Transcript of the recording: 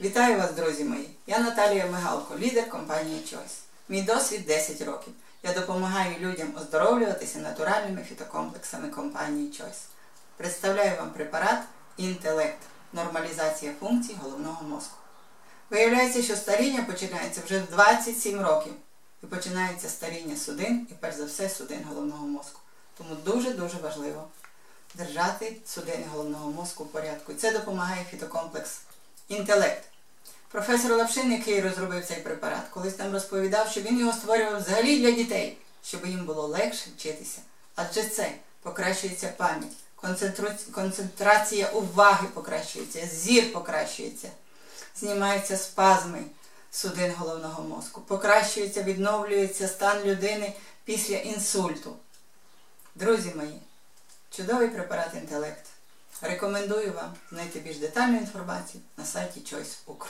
Вітаю вас, друзі мої! Я Наталія Мигалко, лідер компанії Choice. Мій досвід 10 років. Я допомагаю людям оздоровлюватися натуральними фітокомплексами компанії Choice. Представляю вам препарат Інтелект нормалізація функцій головного мозку. Виявляється, що старіння починається вже в 27 років. І починається старіння судин і перш за все судин головного мозку. Тому дуже-дуже важливо держати судини головного мозку в порядку. Це допомагає фітокомплекс інтелект. Професор Лапшин, який розробив цей препарат, колись нам розповідав, що він його створював взагалі для дітей, щоб їм було легше вчитися. Адже це покращується пам'ять, концентрація уваги покращується, зір покращується, знімаються спазми судин головного мозку, покращується, відновлюється стан людини після інсульту. Друзі мої, чудовий препарат інтелект. Рекомендую вам знайти більш детальну інформацію на сайті Choice Ukr.